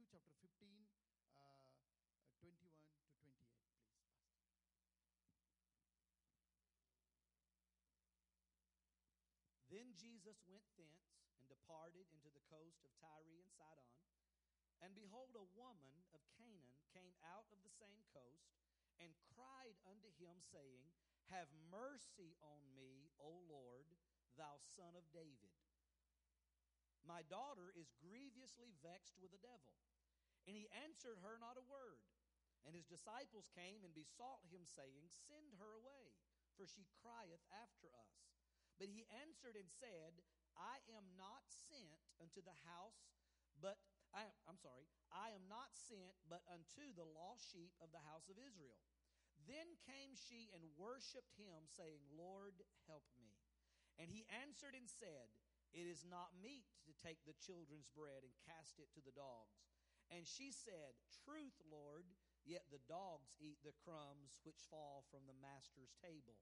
Matthew chapter 15, uh, uh, 21 to 28, please. Then Jesus went thence and departed into the coast of Tyre and Sidon. And behold, a woman of Canaan came out of the same coast and cried unto him, saying, Have mercy on me, O Lord, thou son of David. My daughter is grievously vexed with a devil. And he answered her not a word. And his disciples came and besought him, saying, Send her away, for she crieth after us. But he answered and said, I am not sent unto the house, but I, I'm sorry, I am not sent but unto the lost sheep of the house of Israel. Then came she and worshipped him, saying, Lord, help me. And he answered and said, It is not meet to take the children's bread and cast it to the dogs. And she said, Truth, Lord, yet the dogs eat the crumbs which fall from the master's table.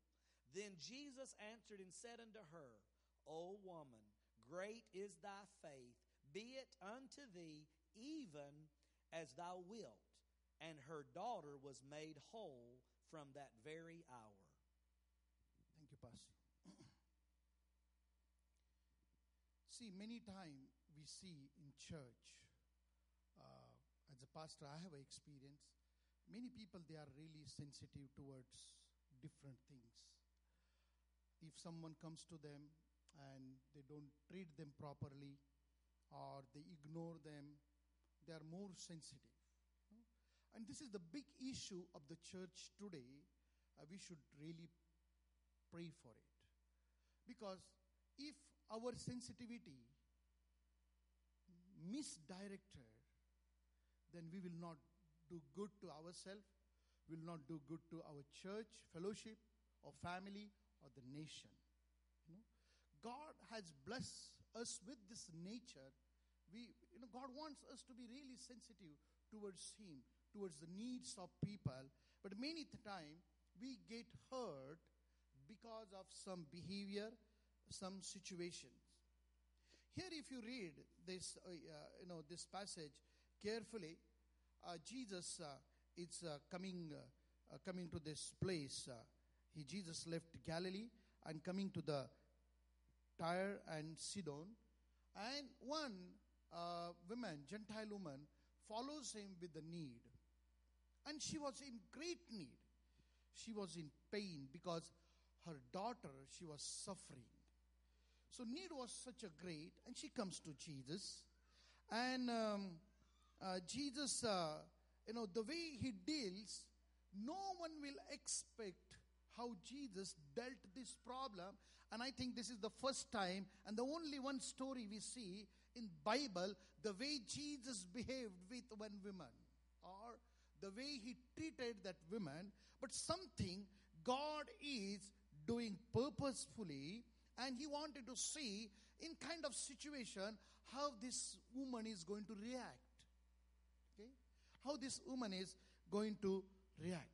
Then Jesus answered and said unto her, O woman, great is thy faith, be it unto thee even as thou wilt. And her daughter was made whole from that very hour. Thank you, Pastor. see, many times we see in church, as a pastor, I have experience. Many people they are really sensitive towards different things. If someone comes to them and they don't treat them properly, or they ignore them, they are more sensitive. And this is the big issue of the church today. Uh, we should really pray for it. Because if our sensitivity misdirected, then we will not do good to ourselves, will not do good to our church, fellowship, or family, or the nation. You know, God has blessed us with this nature. We, you know, God wants us to be really sensitive towards Him, towards the needs of people. But many time we get hurt because of some behavior, some situations. Here, if you read this, uh, uh, you know, this passage carefully, uh, Jesus uh, is uh, coming, coming to this place. He Jesus left Galilee and coming to the Tyre and Sidon, and one woman, Gentile woman, follows him with the need, and she was in great need. She was in pain because her daughter she was suffering. So need was such a great, and she comes to Jesus, and um, uh, Jesus, uh, you know, the way he deals, no one will expect how Jesus dealt this problem. And I think this is the first time and the only one story we see in Bible the way Jesus behaved with one woman or the way he treated that woman, but something God is doing purposefully and he wanted to see in kind of situation how this woman is going to react how this woman is going to react.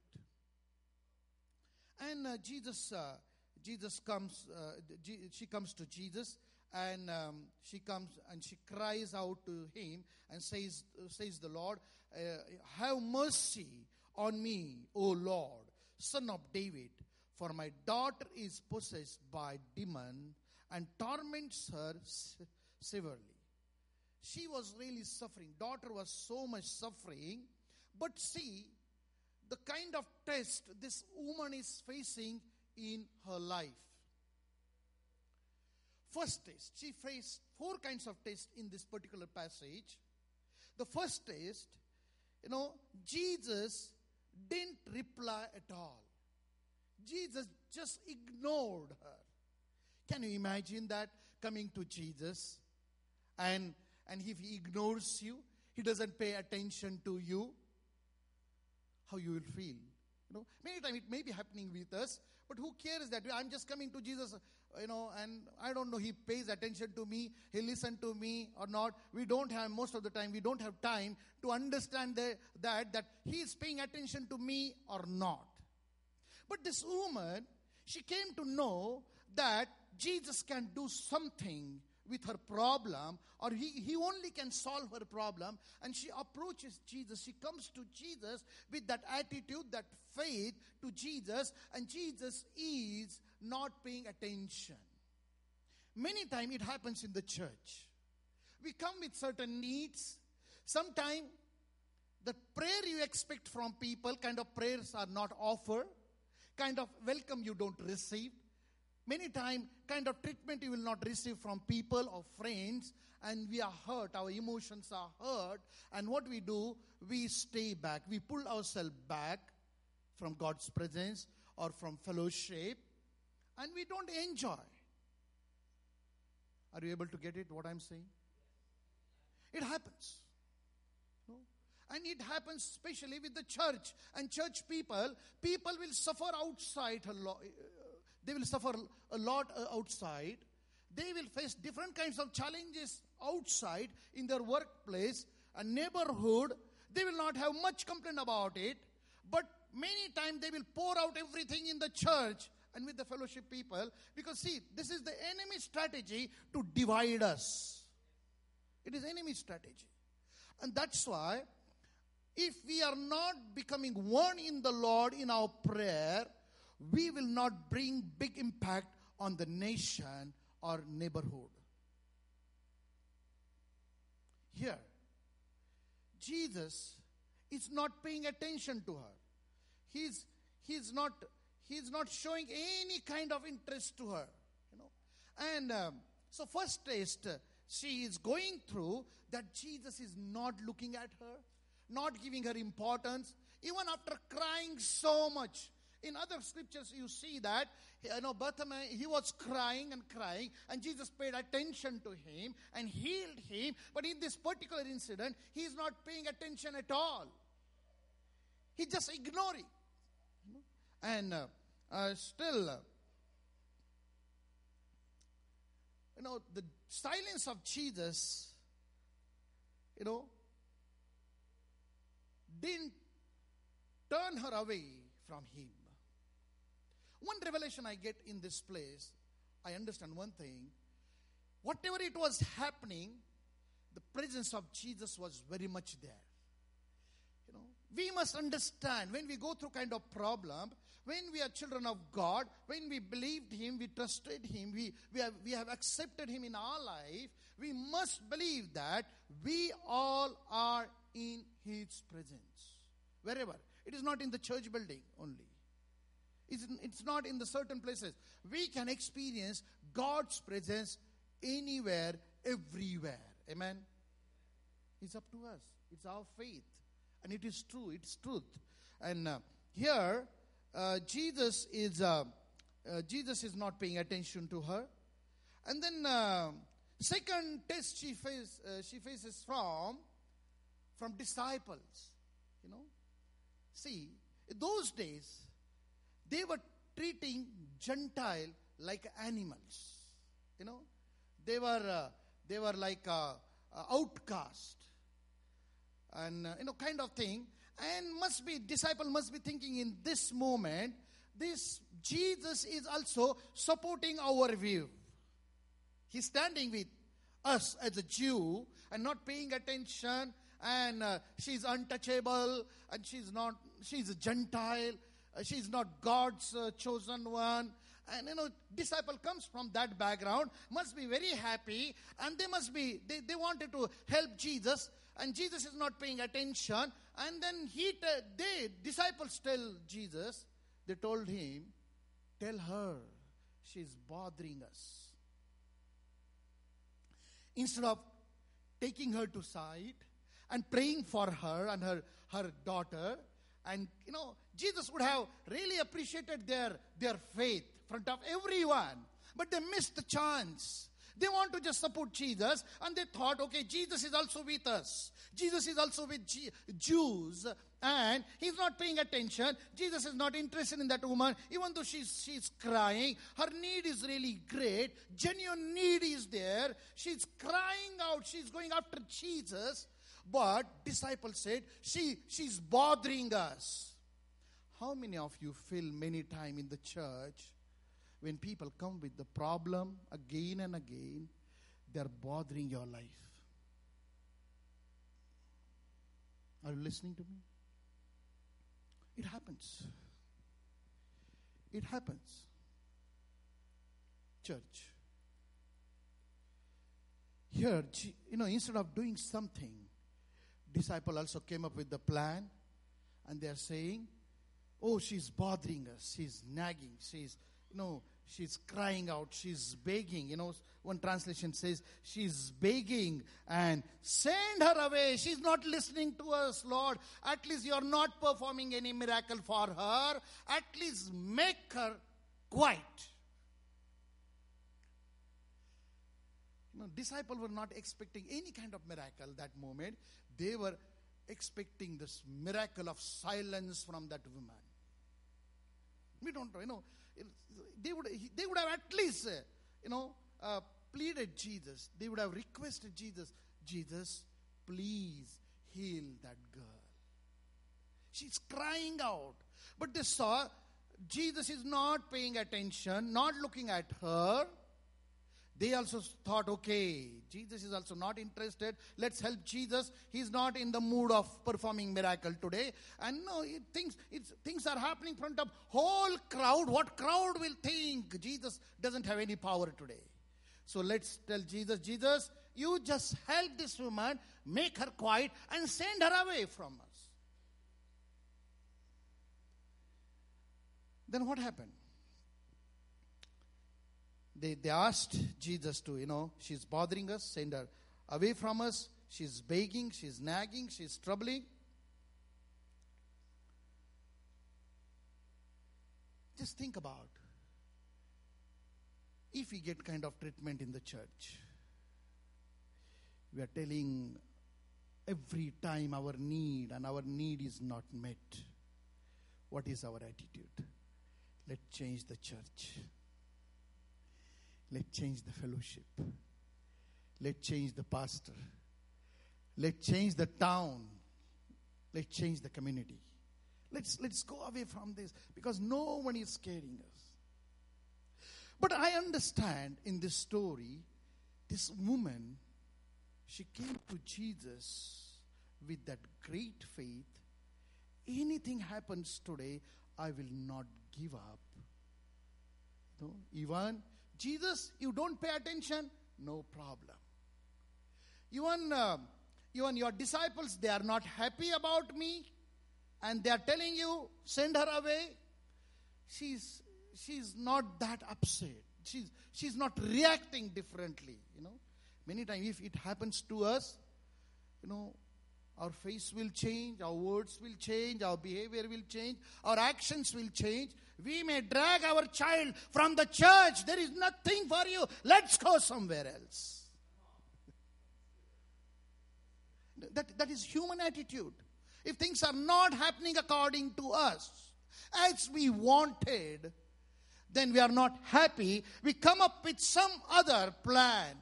And uh, jesus uh, jesus comes uh, G- she comes to jesus and um, she comes and she cries out to him and says says the lord uh, have mercy on me o lord son of david for my daughter is possessed by demon and torments her severely she was really suffering. Daughter was so much suffering. But see, the kind of test this woman is facing in her life. First test, she faced four kinds of tests in this particular passage. The first test, you know, Jesus didn't reply at all. Jesus just ignored her. Can you imagine that coming to Jesus and and if he ignores you, he doesn't pay attention to you, how you will feel. You know, many times it may be happening with us, but who cares that I'm just coming to Jesus, you know, and I don't know, he pays attention to me, he listens to me or not. We don't have, most of the time, we don't have time to understand the, that, that he is paying attention to me or not. But this woman, she came to know that Jesus can do something with her problem, or he, he only can solve her problem, and she approaches Jesus. She comes to Jesus with that attitude, that faith to Jesus, and Jesus is not paying attention. Many times it happens in the church. We come with certain needs. Sometimes the prayer you expect from people, kind of prayers are not offered, kind of welcome you don't receive. Many times, kind of treatment you will not receive from people or friends, and we are hurt, our emotions are hurt, and what we do, we stay back. We pull ourselves back from God's presence or from fellowship, and we don't enjoy. Are you able to get it, what I'm saying? It happens. No? And it happens especially with the church and church people. People will suffer outside. They will suffer a lot uh, outside. They will face different kinds of challenges outside in their workplace and neighborhood. They will not have much complaint about it, but many times they will pour out everything in the church and with the fellowship people because see this is the enemy strategy to divide us it is enemy strategy and that's why if we are not becoming one in the lord in our prayer we will not bring big impact on the nation or neighborhood. Here jesus is not paying attention to her. He's he's not he's not showing any kind of interest to her you know. And um, so first test uh, she is going through that jesus is not looking at her not giving her importance even after crying so much in other scriptures you see that you know Bartimaeus, he was crying and crying and jesus paid attention to him and healed him. But in this particular incident he is not paying attention at all. He just ignoring and uh, uh, still, uh, you know, the silence of Jesus, you know, didn't turn her away from him. One revelation I get in this place, I understand one thing. Whatever it was happening, the presence of Jesus was very much there. You know, we must understand when we go through kind of problem, when we are children of God, when we believed Him, we trusted Him, we, we, have, we have accepted Him in our life, we must believe that we all are in His presence. Wherever. It is not in the church building only. It's, not in the certain places. We can experience God's presence anywhere, everywhere. Amen. It's up to us. It's our faith. And it is true. It's truth. And uh, here, uh, Jesus is uh, uh, Jesus is not paying attention to her, and then uh, second test she face uh, she faces from from disciples. You know, see those days they were treating Gentile like animals. You know, they were uh, they were like outcast and you know kind of thing. And must be disciple must be thinking in this moment this jesus is also supporting our view. He's standing with us as a jew and not paying attention and uh, she's untouchable and she's not she's a gentile. uh, she's not god's uh, chosen one. And you know disciple comes from that background must be very happy and they must be they, they wanted to help jesus and jesus is not paying attention. And then he they disciples tell jesus they told him tell her she's bothering us. Instead of taking her to side and praying for her and her her daughter and you know jesus would have really appreciated their their faith front of everyone. But they missed the chance. They want to just support Jesus, and they thought, okay, Jesus is also with us. Jesus is also with G- Jews, and he's not paying attention. Jesus is not interested in that woman, even though she's, she's crying. Her need is really great. Genuine need is there. She's crying out. She's going after Jesus. But disciples said, she, she's bothering us. How many of you feel many time in the church when people come with the problem again and again, they are bothering your life. Are you listening to me? It happens. It happens. Church. Here, you know, instead of doing something, disciple also came up with the plan and they are saying, oh, she's bothering us, she's nagging, she's, you know, she's crying out, she's begging. You know, one translation says, she's begging and send her away. She's not listening to us, Lord. At least you're not performing any miracle for her. At least make her quiet. Know, disciples were not expecting any kind of miracle that moment. They were expecting this miracle of silence from that woman. We don't know, you know, they would, they would have at least, uh, you know, uh, pleaded Jesus. They would have requested Jesus, Jesus, please heal that girl. She's crying out. But they saw Jesus is not paying attention, not looking at her. They also thought, okay, Jesus is also not interested. Let's help Jesus. He's not in the mood of performing miracle today. And no, it, things, things are happening in front of whole crowd. What crowd will think Jesus doesn't have any power today? So let's tell Jesus, Jesus, you just help this woman, make her quiet, and send her away from us. Then what happened? They, they asked Jesus to, you know, she's bothering us, send her away from us. She's begging, she's nagging, she's troubling. Just think about if we get kind of treatment in the church. We are telling every time our need and our need is not met. What is our attitude? Let's change the church. Let's change the fellowship. Let's change the pastor. Let's change the town. Let's change the community. Let's, let's go away from this because no one is scaring us. But I understand in this story, this woman, she came to Jesus with that great faith. Anything happens today, I will not give up. No, even Jesus, you don't pay attention, no problem. Even, uh, even your disciples, they are not happy about me, and they are telling you, send her away. She's, she's not that upset. She's, she's not reacting differently, you know. Many times, if it happens to us, you know, our face will change, our words will change, our behavior will change, our actions will change. We may drag our child from the church. There is nothing for you. Let's go somewhere else. That, that is human attitude. If things are not happening according to us as we wanted, then we are not happy. We come up with some other plan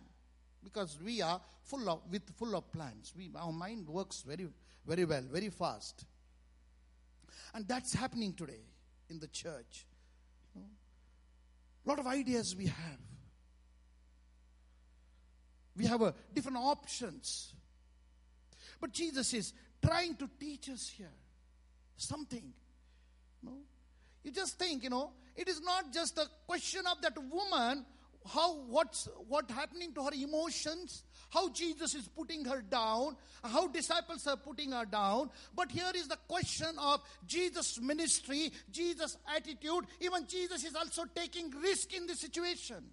because we are full of with full of plans. We, our mind works very very well, very fast, and that's happening today in the church. A lot of ideas we have. We have a different options. But Jesus is trying to teach us here something. No? You just think, you know, it is not just a question of that woman how what's what happening to her emotions? How jesus is putting her down? How disciples are putting her down? But here is the question of jesus ministry jesus attitude. Even jesus is also taking risk in this situation.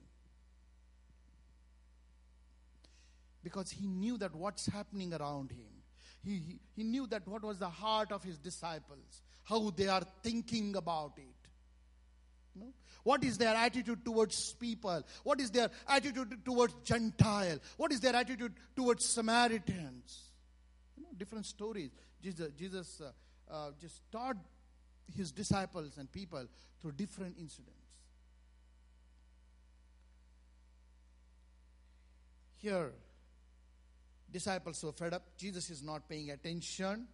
Because he knew that what's happening around him. He, he, knew that what was the heart of his disciples. How they are thinking about it what is their attitude towards people? What is their attitude towards Gentile? What is their attitude towards Samaritans? You know, different stories. Jesus, Jesus uh, uh, just taught his disciples and people through different incidents. Here, disciples were fed up. Jesus is not paying attention.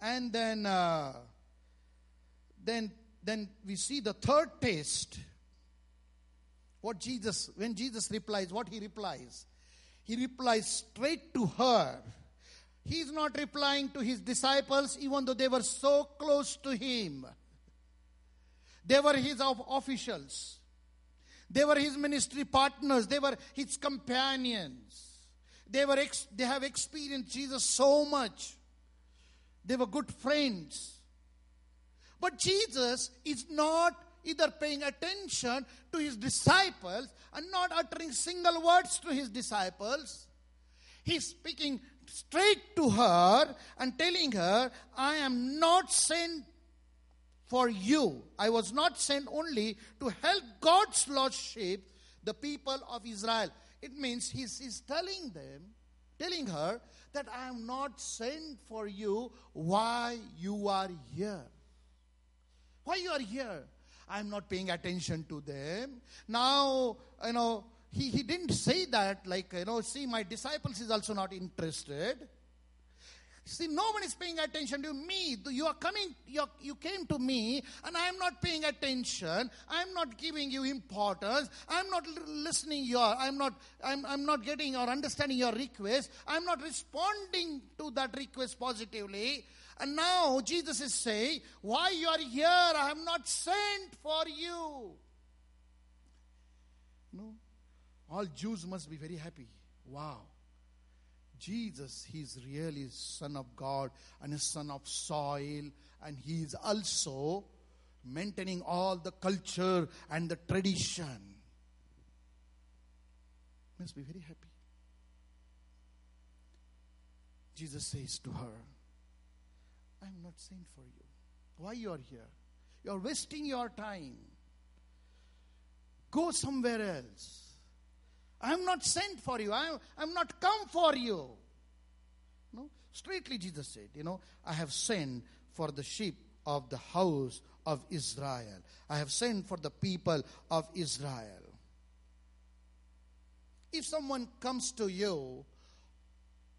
And then, uh, then then we see the third taste. What Jesus, when Jesus replies, what he replies? He replies straight to her. He's not replying to his disciples, even though they were so close to him. They were his officials. They were his ministry partners. They were his companions. They, were ex- they have experienced Jesus so much. They were good friends. But Jesus is not either paying attention to his disciples and not uttering single words to his disciples. He's speaking straight to her and telling her, I am not sent for you. I was not sent only to help God's lost sheep, the people of Israel. It means he's, he's telling them, telling her that I am not sent for you why you are here. Why you are here? I'm not paying attention to them. Now, you know, he, he didn't say that, like, you know, see, my disciples is also not interested. See, no one is paying attention to me. You are coming, you, are, you came to me, and I am not paying attention. I am not giving you importance. I am not listening your, I am not, I'm, I'm not getting or understanding your request. I am not responding to that request positively. And now Jesus is saying, Why you are here? I have not sent for you. No. All Jews must be very happy. Wow. Jesus, he's really son of God and a son of soil, and he is also maintaining all the culture and the tradition. Must be very happy. Jesus says to her, I'm not sent for you. Why you are here? You're wasting your time. Go somewhere else. I'm not sent for you. I'm, I'm not come for you. No, straightly Jesus said, you know, I have sent for the sheep of the house of Israel. I have sent for the people of Israel. If someone comes to you,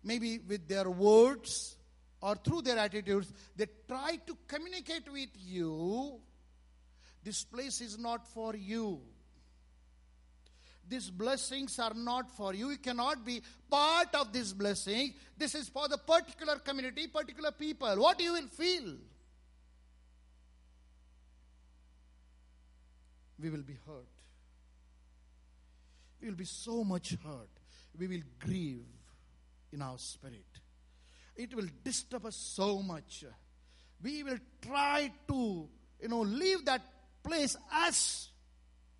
maybe with their words or through their attitudes, they try to communicate with you, this place is not for you. These blessings are not for you. You cannot be part of this blessing. This is for the particular community, particular people. What you will feel? We will be hurt. We will be so much hurt. We will grieve in our spirit. It will disturb us so much. We will try to, you know, leave that place as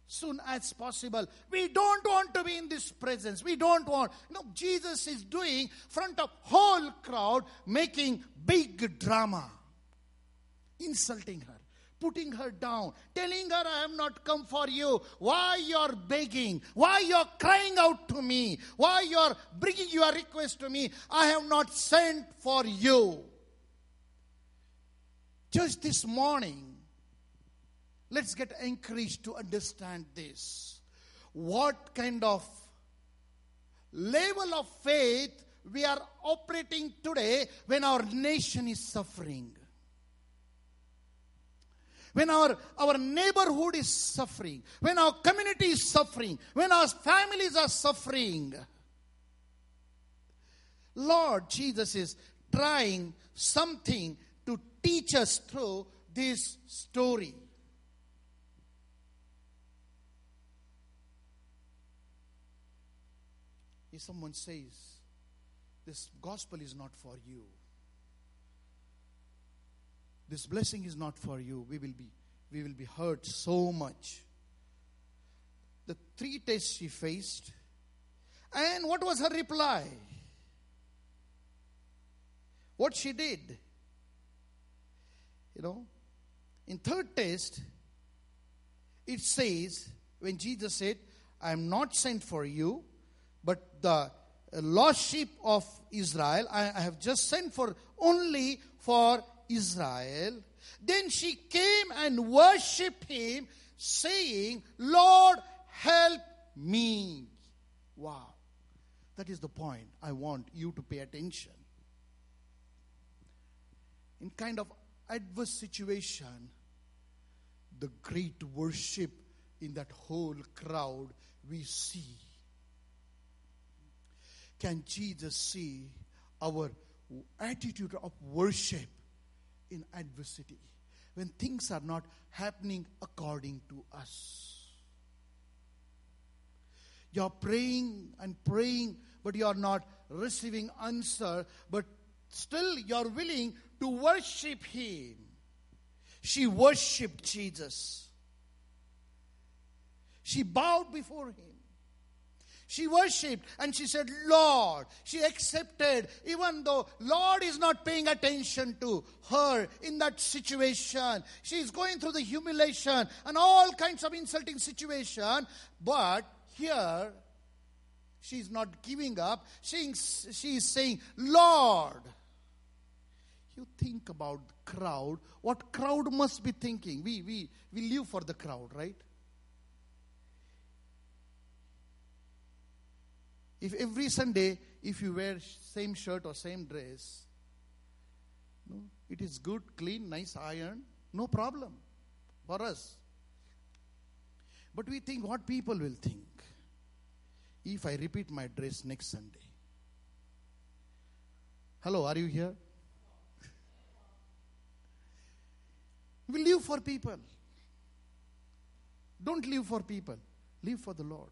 soon as possible. We don't want to be in this presence. We don't want. You know, Jesus is doing front of whole crowd making big drama, insulting her, putting her down, telling her, I have not come for you. Why you're begging? Why you're crying out to me? Why you're bringing your request to me? I have not sent for you. Just this morning, Let's get encouraged to understand this. What kind of level of faith we are operating today when our nation is suffering? When our, our neighborhood is suffering, when our community is suffering, when our families are suffering. Lord Jesus is trying something to teach us through this story. If someone says, This gospel is not for you, this blessing is not for you, we will be, we will be hurt so much. The three tests she faced, and what was her reply? What she did? You know, in third test, it says, when Jesus said, I am not sent for you, but the lost sheep of Israel, I, I have just sent for only for Israel. Then she came and worshiped him, saying, Lord, help me. Wow. That is the point. I want you to pay attention. In kind of adverse situation, the great worship in that whole crowd we see can Jesus see our attitude of worship in adversity when things are not happening according to us? You're praying and praying, but you're not receiving answer, but still you're willing to worship Him. She worshiped Jesus. She bowed before Him. She worshipped and she said, Lord. She accepted, even though Lord is not paying attention to her in that situation. She is going through the humiliation and all kinds of insulting situation. But here, she is not giving up. She, is saying, Lord. You think about the crowd. What crowd must be thinking? We, we, we live for the crowd, right? If every Sunday, if you wear same shirt or same dress, no, it is good, clean, nice iron, no problem for us. But we think what people will think if I repeat my dress next Sunday. Hello, are you here? we live for people. Don't live for people, live for the Lord.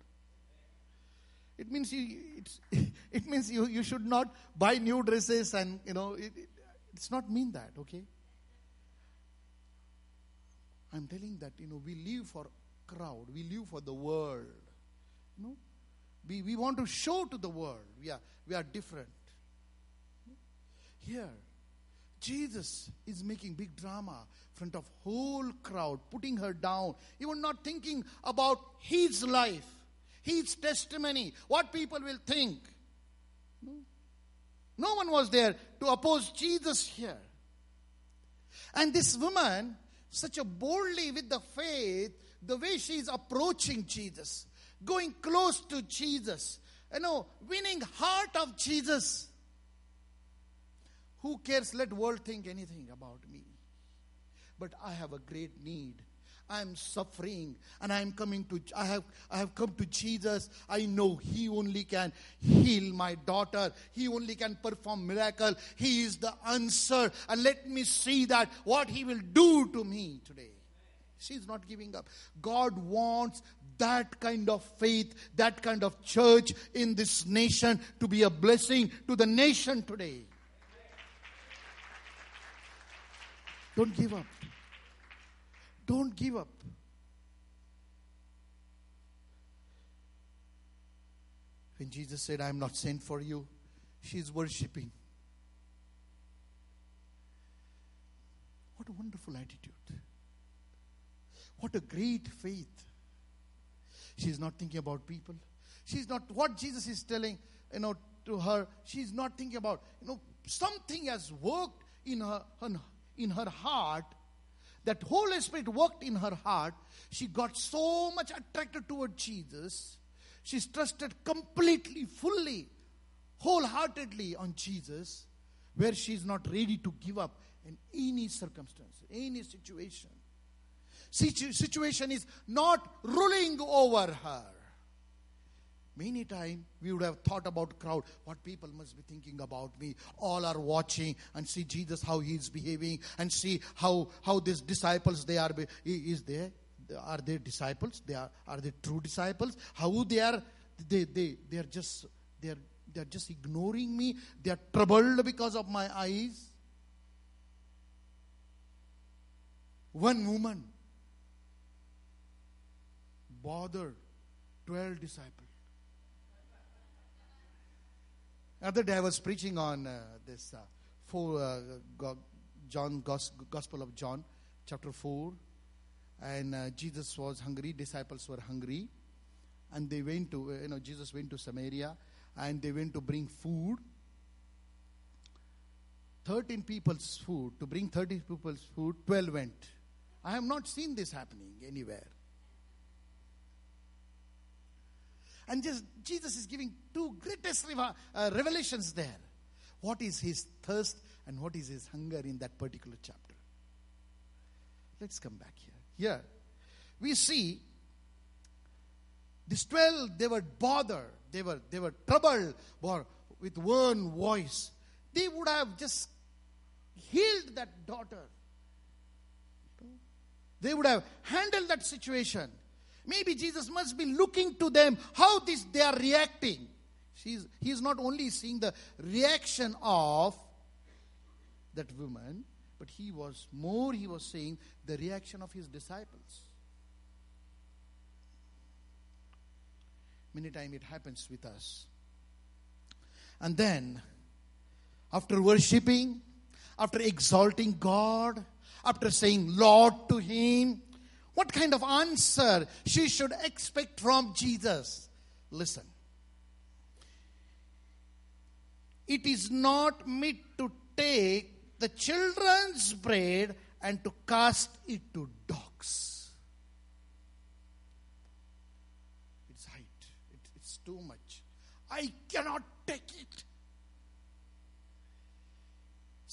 It means you, it means you, you should not buy new dresses and, you know, it, it, it's not mean that, okay? I'm telling that, you know, we live for crowd, we live for the world. You know? We, we want to show to the world we are, we are different. Here, Jesus is making big drama in front of whole crowd, putting her down, even not thinking about his life his testimony, what people will think. No. no one was there to oppose Jesus here. And this woman, such a boldly with the faith, the way she is approaching Jesus, going close to Jesus, you know, winning heart of Jesus. Who cares? Let world think anything about me. But I have a great need I am suffering and I am coming to I have I have come to Jesus. I know he only can heal my daughter. He only can perform miracle. He is the answer and let me see that what he will do to me today. She's not giving up. God wants that kind of faith, that kind of church in this nation to be a blessing to the nation today. Don't give up. Don't give up. When Jesus said, I am not sent for you, she's worshiping. What a wonderful attitude. What a great faith. She's not thinking about people. She's not, what Jesus is telling, you know, to her, she's not thinking about, you know, something has worked in her, in her heart that Holy Spirit worked in her heart. She got so much attracted toward Jesus. She trusted completely, fully, wholeheartedly on Jesus, where she is not ready to give up in any circumstance, any situation. Situ- situation is not ruling over her. Many times we would have thought about crowd, what people must be thinking about me. All are watching and see Jesus how he is behaving and see how how these disciples they are. Is there? Are they disciples? They are are they true disciples? How they are? They they they are just they are they are just ignoring me. They are troubled because of my eyes. One woman bothered twelve disciples. Other day I was preaching on uh, this uh, four, uh, John Gospel of John, chapter four, and uh, Jesus was hungry. Disciples were hungry, and they went to uh, you know Jesus went to Samaria, and they went to bring food. Thirteen people's food to bring thirty people's food. Twelve went. I have not seen this happening anywhere. And just Jesus is giving two greatest uh, revelations there. What is his thirst and what is his hunger in that particular chapter? Let's come back here. Here, we see these 12, they were bothered, they were, they were troubled. with one voice, they would have just healed that daughter. They would have handled that situation. Maybe Jesus must be looking to them how this they are reacting. She's, he is not only seeing the reaction of that woman, but he was more, he was seeing the reaction of his disciples. Many times it happens with us. And then, after worshiping, after exalting God, after saying Lord to Him, what kind of answer she should expect from Jesus? Listen. It is not meet to take the children's bread and to cast it to dogs. It's height. It, it's too much. I cannot take it.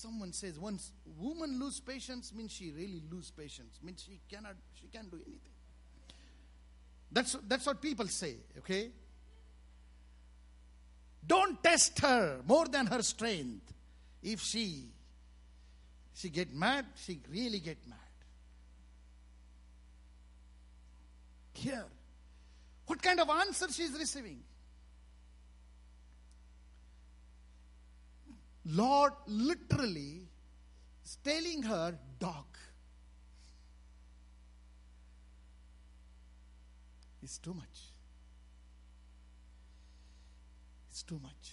Someone says once woman lose patience means she really lose patience means she cannot she can't do anything. That's that's what people say. Okay. Don't test her more than her strength. If she she get mad, she really get mad. Here, what kind of answer she is receiving? Lord literally is telling her, dog. It's too much. It's too much.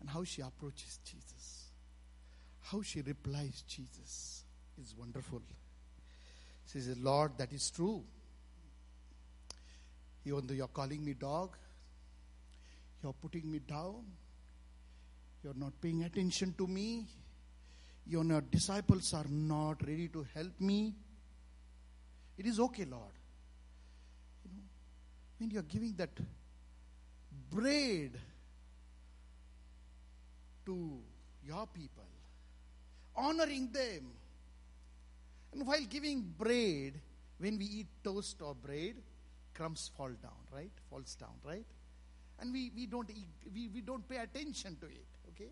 And how she approaches Jesus, how she replies Jesus is wonderful. She says, Lord, that is true. Even though you're calling me dog, you're putting me down, you're not paying attention to me. Your disciples are not ready to help me. It is okay, Lord. You know, when you're giving that bread to your people, honoring them. And while giving bread, when we eat toast or bread, crumbs fall down, right? Falls down, right? And we, we don't eat, we, we don't pay attention to it. Okay?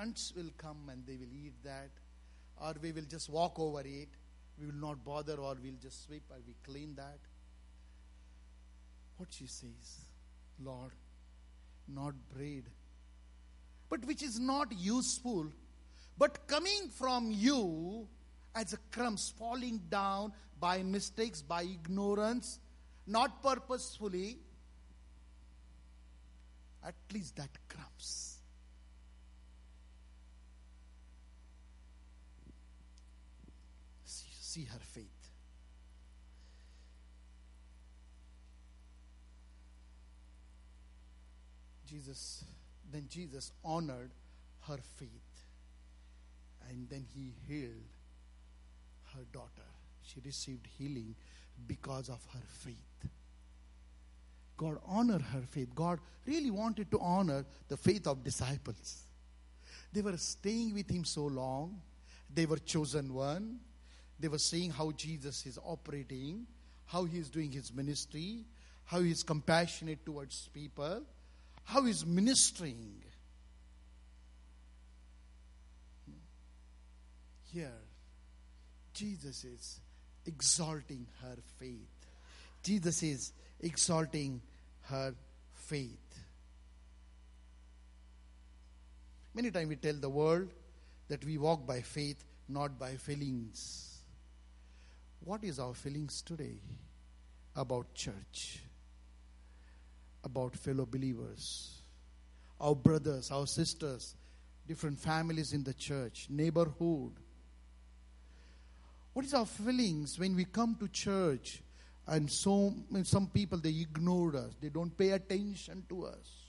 Ants will come and they will eat that, or we will just walk over it. We will not bother, or we'll just sweep or we clean that. What she says, Lord, not bread, but which is not useful, but coming from you as a crumbs falling down by mistakes, by ignorance, not purposefully, at least that crumbs. See, see her faith. Jesus, then Jesus honored her faith. And then he healed her daughter. She received healing because of her faith. God honored her faith. God really wanted to honor the faith of disciples. They were staying with him so long. They were chosen one. They were seeing how Jesus is operating, how he is doing his ministry, how he is compassionate towards people, how he is ministering. Here, Jesus is exalting her faith. Jesus is exalting her faith. Many times we tell the world that we walk by faith, not by feelings. What is our feelings today about church, about fellow believers, our brothers, our sisters, different families in the church, neighborhood? What is our feelings when we come to church and so some people they ignore us, they don't pay attention to us.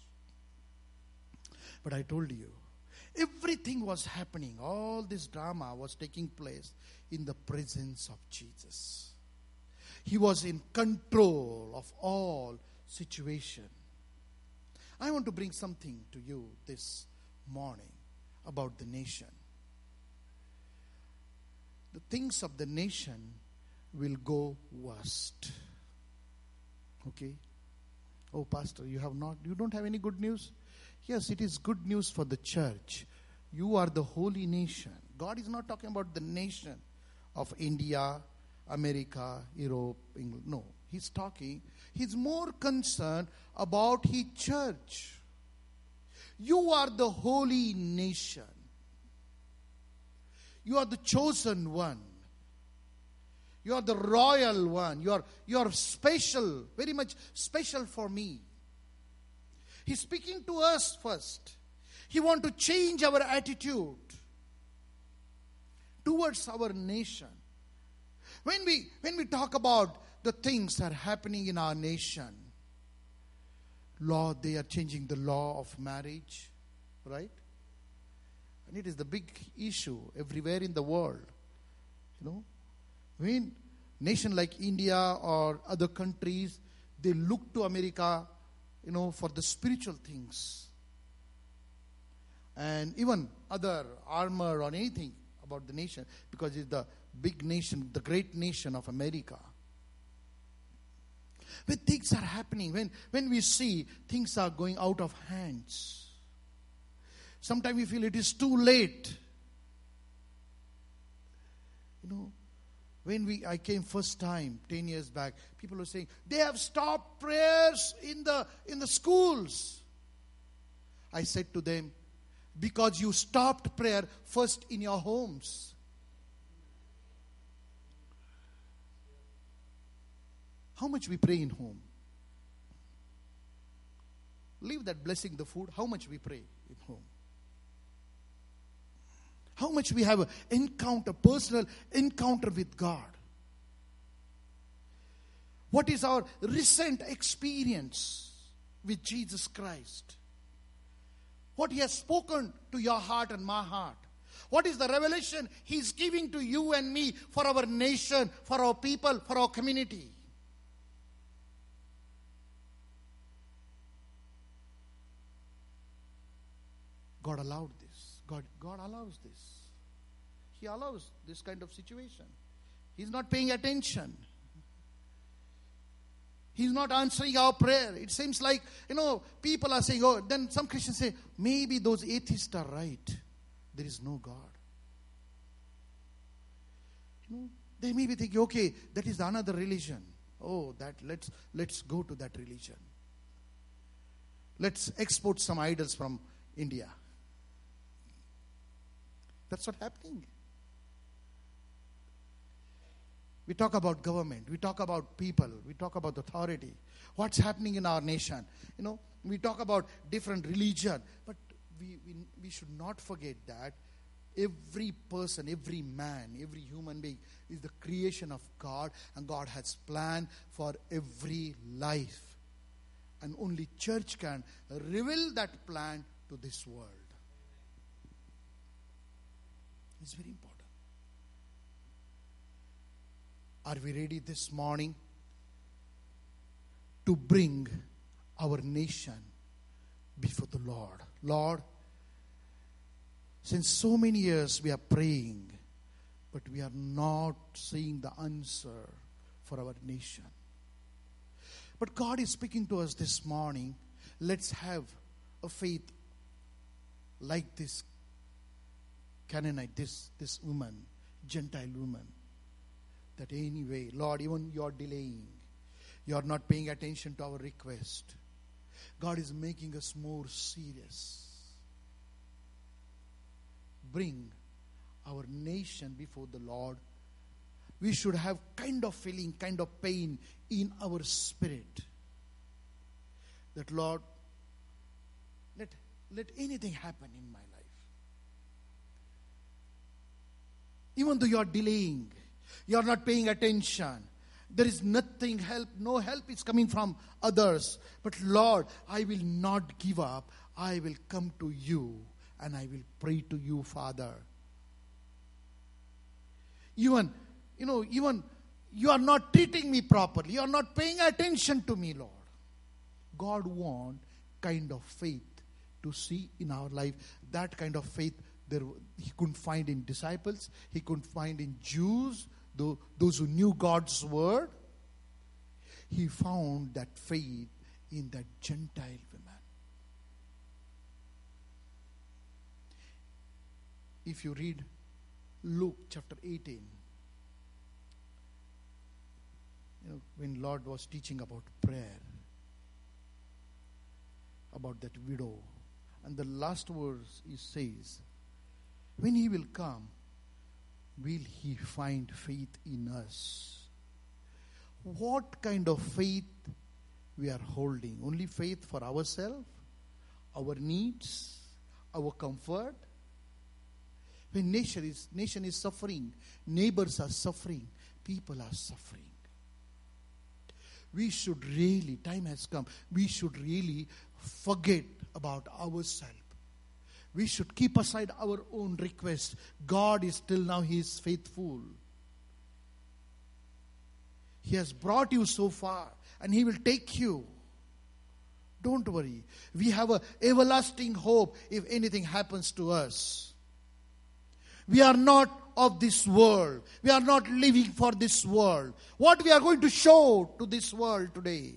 But I told you, everything was happening, all this drama was taking place in the presence of Jesus. He was in control of all situation. I want to bring something to you this morning about the nation. The things of the nation will go worst. Okay? Oh, Pastor, you have not, you don't have any good news? Yes, it is good news for the church. You are the holy nation. God is not talking about the nation of India, America, Europe, England. No, He's talking, He's more concerned about His church. You are the holy nation. You are the chosen one. You are the royal one. You are, you are special, very much special for me. He's speaking to us first. He wants to change our attitude towards our nation. When we, when we talk about the things that are happening in our nation, Lord, they are changing the law of marriage, right? And it is the big issue everywhere in the world. You know, when nation like India or other countries, they look to America, you know, for the spiritual things. And even other armor or anything about the nation, because it's the big nation, the great nation of America. When things are happening, when, when we see things are going out of hands, Sometimes we feel it is too late. You know, when we I came first time 10 years back, people were saying, they have stopped prayers in the in the schools. I said to them, because you stopped prayer first in your homes. How much we pray in home? Leave that blessing the food. How much we pray in home? How much we have an encounter, personal encounter with God. What is our recent experience with Jesus Christ? What He has spoken to your heart and my heart. What is the revelation He's giving to you and me for our nation, for our people, for our community? God allowed this. God, God allows this. He allows this kind of situation. He's not paying attention. He's not answering our prayer. It seems like, you know, people are saying, oh, then some Christians say, maybe those atheists are right. There is no God. You know, they may be thinking, okay, that is another religion. Oh, that let's let's go to that religion. Let's export some idols from India. That's what's happening. We talk about government, we talk about people, we talk about authority. What's happening in our nation? You know, we talk about different religion, but we, we, we should not forget that every person, every man, every human being is the creation of God, and God has plan for every life. And only church can reveal that plan to this world. It's very important. Are we ready this morning to bring our nation before the Lord? Lord, since so many years we are praying, but we are not seeing the answer for our nation. But God is speaking to us this morning. Let's have a faith like this Canaanite, this, this woman, Gentile woman. That anyway, Lord, even you're delaying. You're not paying attention to our request. God is making us more serious. Bring our nation before the Lord. We should have kind of feeling, kind of pain in our spirit. That Lord, let, let anything happen in my life. Even though you are delaying, you are not paying attention. There is nothing help, no help is coming from others. But Lord, I will not give up. I will come to you and I will pray to you, Father. Even, you know, even you are not treating me properly. You are not paying attention to me, Lord. God want kind of faith to see in our life. That kind of faith there, he couldn't find in disciples, he couldn't find in Jews, those who knew God's word. He found that faith in that Gentile woman. If you read Luke chapter 18, you know, when Lord was teaching about prayer, about that widow, and the last verse he says, When he will come, will he find faith in us? What kind of faith we are holding? Only faith for ourselves, our needs, our comfort? When nation is, nation is suffering, neighbors are suffering, people are suffering. We should really, time has come, we should really forget about ourselves. We should keep aside our own request. God is still now, He is faithful. He has brought you so far and He will take you. Don't worry. We have a everlasting hope if anything happens to us. We are not of this world. We are not living for this world. What we are going to show to this world today.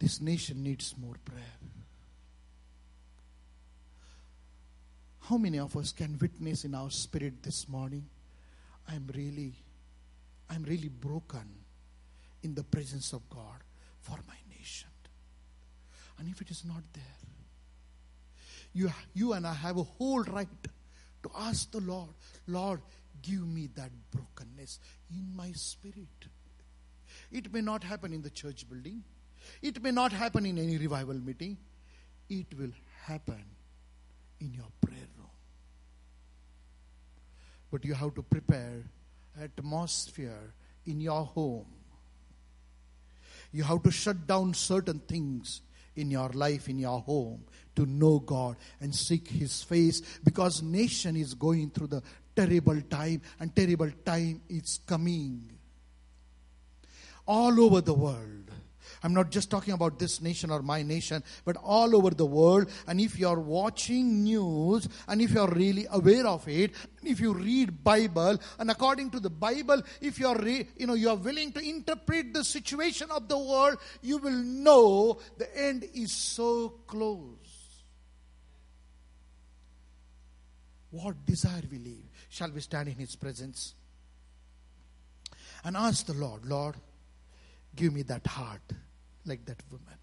This nation needs more prayer. How many of us can witness in our spirit this morning? I'm really, I'm really broken in the presence of God for my nation. And if it is not there, you, you and I have a whole right to ask the Lord, Lord, give me that brokenness in my spirit. It may not happen in the church building. It may not happen in any revival meeting. It will happen in your prayer room. But you have to prepare atmosphere in your home. You have to shut down certain things in your life, in your home, to know God and seek His face because nation is going through the terrible time and terrible time is coming all over the world I'm not just talking about this nation or my nation, but all over the world. And if you're watching news and if you're really aware of it, if you read Bible and according to the Bible, if you're re, you know you're willing to interpret the situation of the world, you will know the end is so close. What desire we leave? Shall we stand in His presence and ask the Lord, Lord, give me that heart like that woman.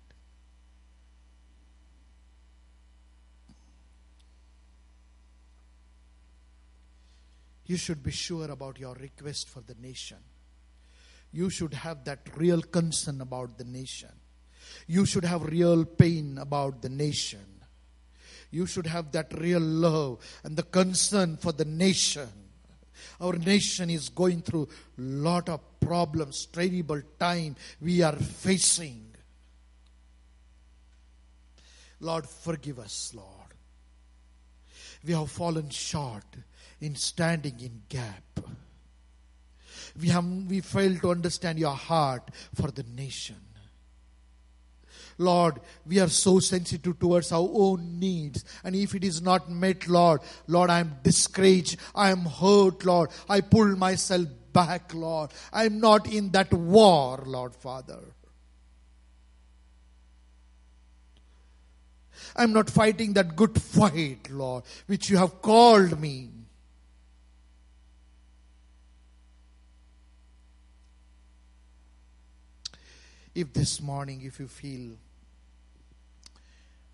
You should be sure about your request for the nation. You should have that real concern about the nation. You should have real pain about the nation. You should have that real love and the concern for the nation. Our nation is going through a lot of problems, terrible time we are facing. Lord, forgive us, Lord. We have fallen short in standing in gap. We have we fail to understand your heart for the nation. Lord, we are so sensitive towards our own needs. And if it is not met, Lord, Lord, I am discouraged. I am hurt, Lord. I pull myself back, Lord. I am not in that war, Lord Father. I'm not fighting that good fight, Lord, which you have called me. If this morning, if you feel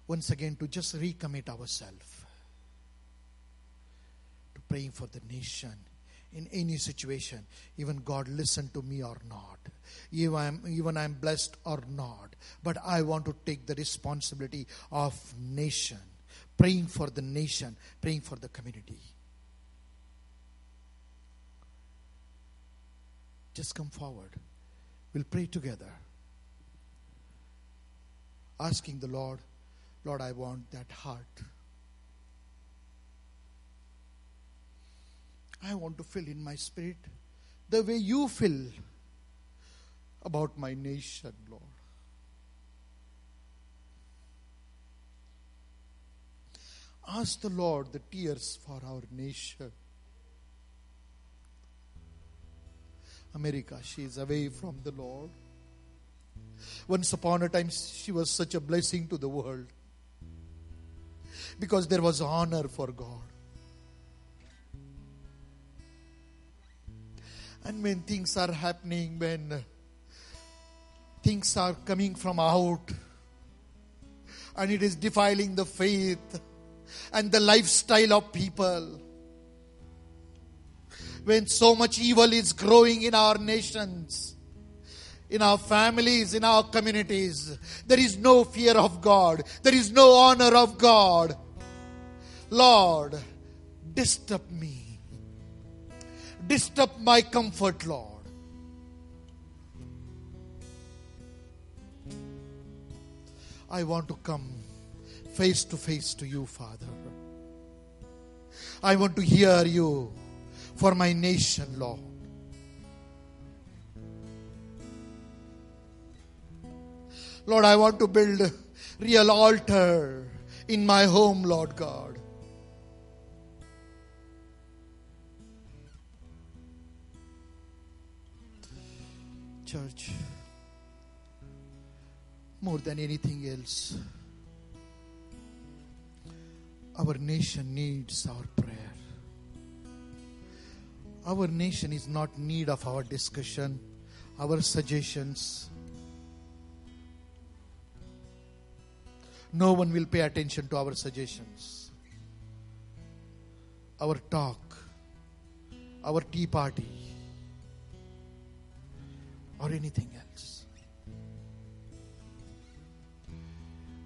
once again to just recommit ourselves to praying for the nation in any situation, even God listen to me or not, even I'm, even I'm blessed or not, but I want to take the responsibility of nation, praying for the nation, praying for the community. Just come forward. We'll pray together. Asking the Lord, Lord, I want that heart. I want to fill in my spirit the way you feel about my nation, Lord. Ask the Lord the tears for our nation. America. She is away from the Lord. Once upon a time, she was such a blessing to the world because there was honor for God. And when things are happening, when things are coming from out, and it is defiling the faith and the lifestyle of people, when so much evil is growing in our nations, in our families, in our communities, there is no fear of God, there is no honor of God. Lord, disturb me, disturb my comfort, Lord. I want to come face to face to you, Father. I want to hear you for my nation, Lord. Lord, I want to build a real altar in my home, Lord God. Church, more than anything else, our nation needs our prayer. Our nation is not need of our discussion, our suggestions. No one will pay attention to our suggestions. Our talk, our tea party, or anything else.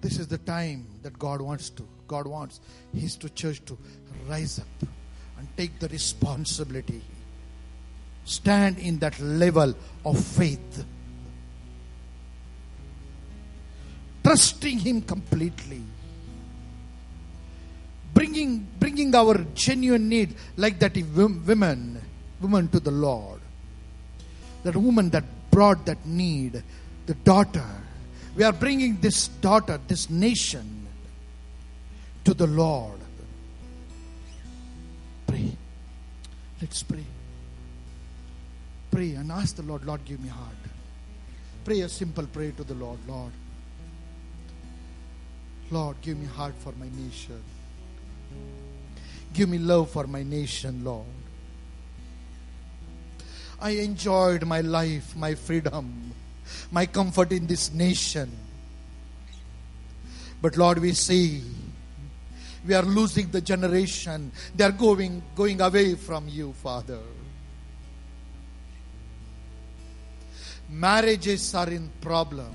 This is the time that God wants to. God wants His to church to rise up and take the responsibility. Stand in that level of faith. Trusting Him completely. Bringing, bringing our genuine need, like that woman, woman to the Lord. That woman that brought that need, the daughter. We are bringing this daughter, this nation, to the Lord. Pray. Let's pray. Pray and ask the Lord, Lord, give me heart. Pray a simple prayer to the Lord, Lord. Lord, give me heart for my nation. Give me love for my nation, Lord. I enjoyed my life, my freedom, my comfort in this nation. But Lord, we see we are losing the generation. They are going, going away from you, Father. Marriages are in problem.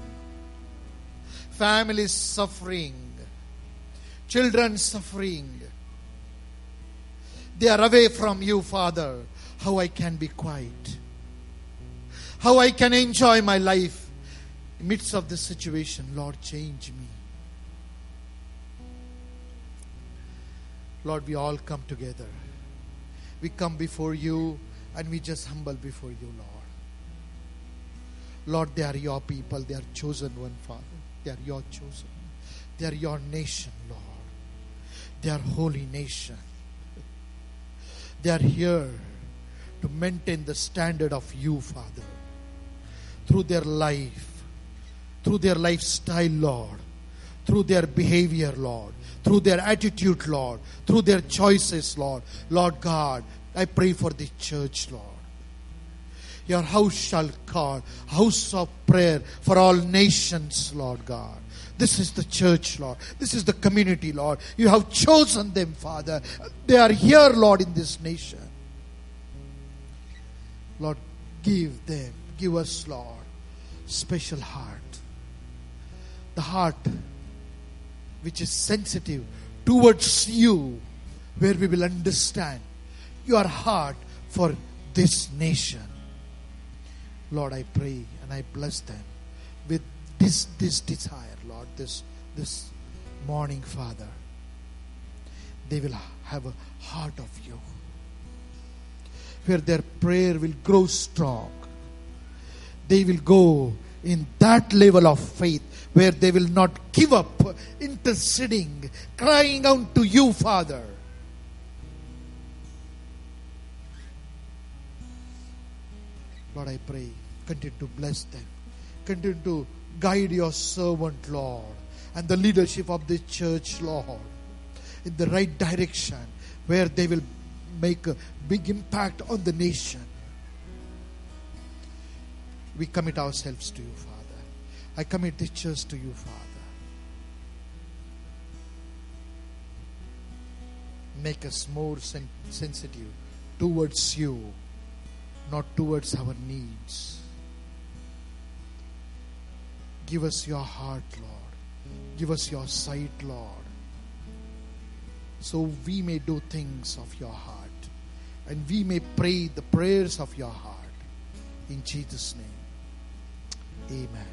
Families suffering. Children suffering. They are away from you, Father. How I can be quiet. How I can enjoy my life in midst of this situation. Lord, change me. Lord, we all come together. We come before you and we just humble before you, Lord. Lord, they are your people. They are chosen one, Father. They are your chosen. They are your nation, Lord. They are holy nation. They are here to maintain the standard of you, Father. Through their life, through their lifestyle, Lord. Through their behavior, Lord. Through their attitude, Lord. Through their choices, Lord. Lord God, I pray for the church, Lord. Your house shall call house of prayer for all nations, Lord God. This is the church, Lord. This is the community, Lord. You have chosen them, Father. They are here, Lord, in this nation. Lord, give them, give us, Lord, special heart. The heart which is sensitive towards you, where we will understand your heart for this nation. Lord, I pray and I bless them with this this desire, Lord, this this morning, Father. They will have a heart of you. Where their prayer will grow strong. They will go in that level of faith where they will not give up interceding, crying out to you, Father. Lord, I pray, continue to bless them. Continue to guide your servant, Lord, and the leadership of this church, Lord, in the right direction where they will make a big impact on the nation. We commit ourselves to you, Father. I commit this church to you, Father. Make us more sen- sensitive towards you, not towards our needs. Give us your heart, Lord. Give us your sight, Lord. So we may do things of your heart and we may pray the prayers of your heart. In Jesus' name, amen.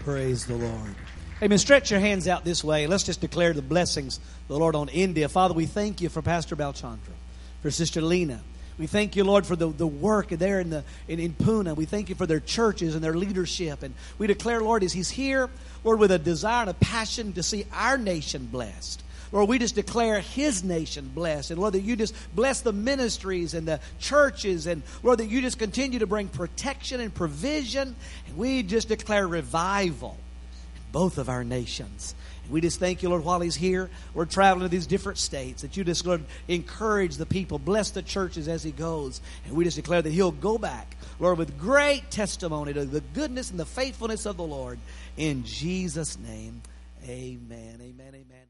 Praise the Lord. Amen. Stretch your hands out this way. Let's just declare the blessings of the Lord on India. Father, we thank you for Pastor Bhalchandra, for Sister Lena. We thank you, Lord, for the, the work there in, the, in, in Pune. We thank you for their churches and their leadership. And we declare, Lord, as He's here, Lord, with a desire and a passion to see our nation blessed. Lord, we just declare His nation blessed. And Lord, that you just bless the ministries and the churches. And Lord, that you just continue to bring protection and provision. And we just declare revival in both of our nations. We just thank you, Lord, while He's here. We're traveling to these different states. That you just, Lord, encourage the people, bless the churches as He goes. And we just declare that He'll go back, Lord, with great testimony to the goodness and the faithfulness of the Lord. In Jesus' name, amen. Amen. Amen.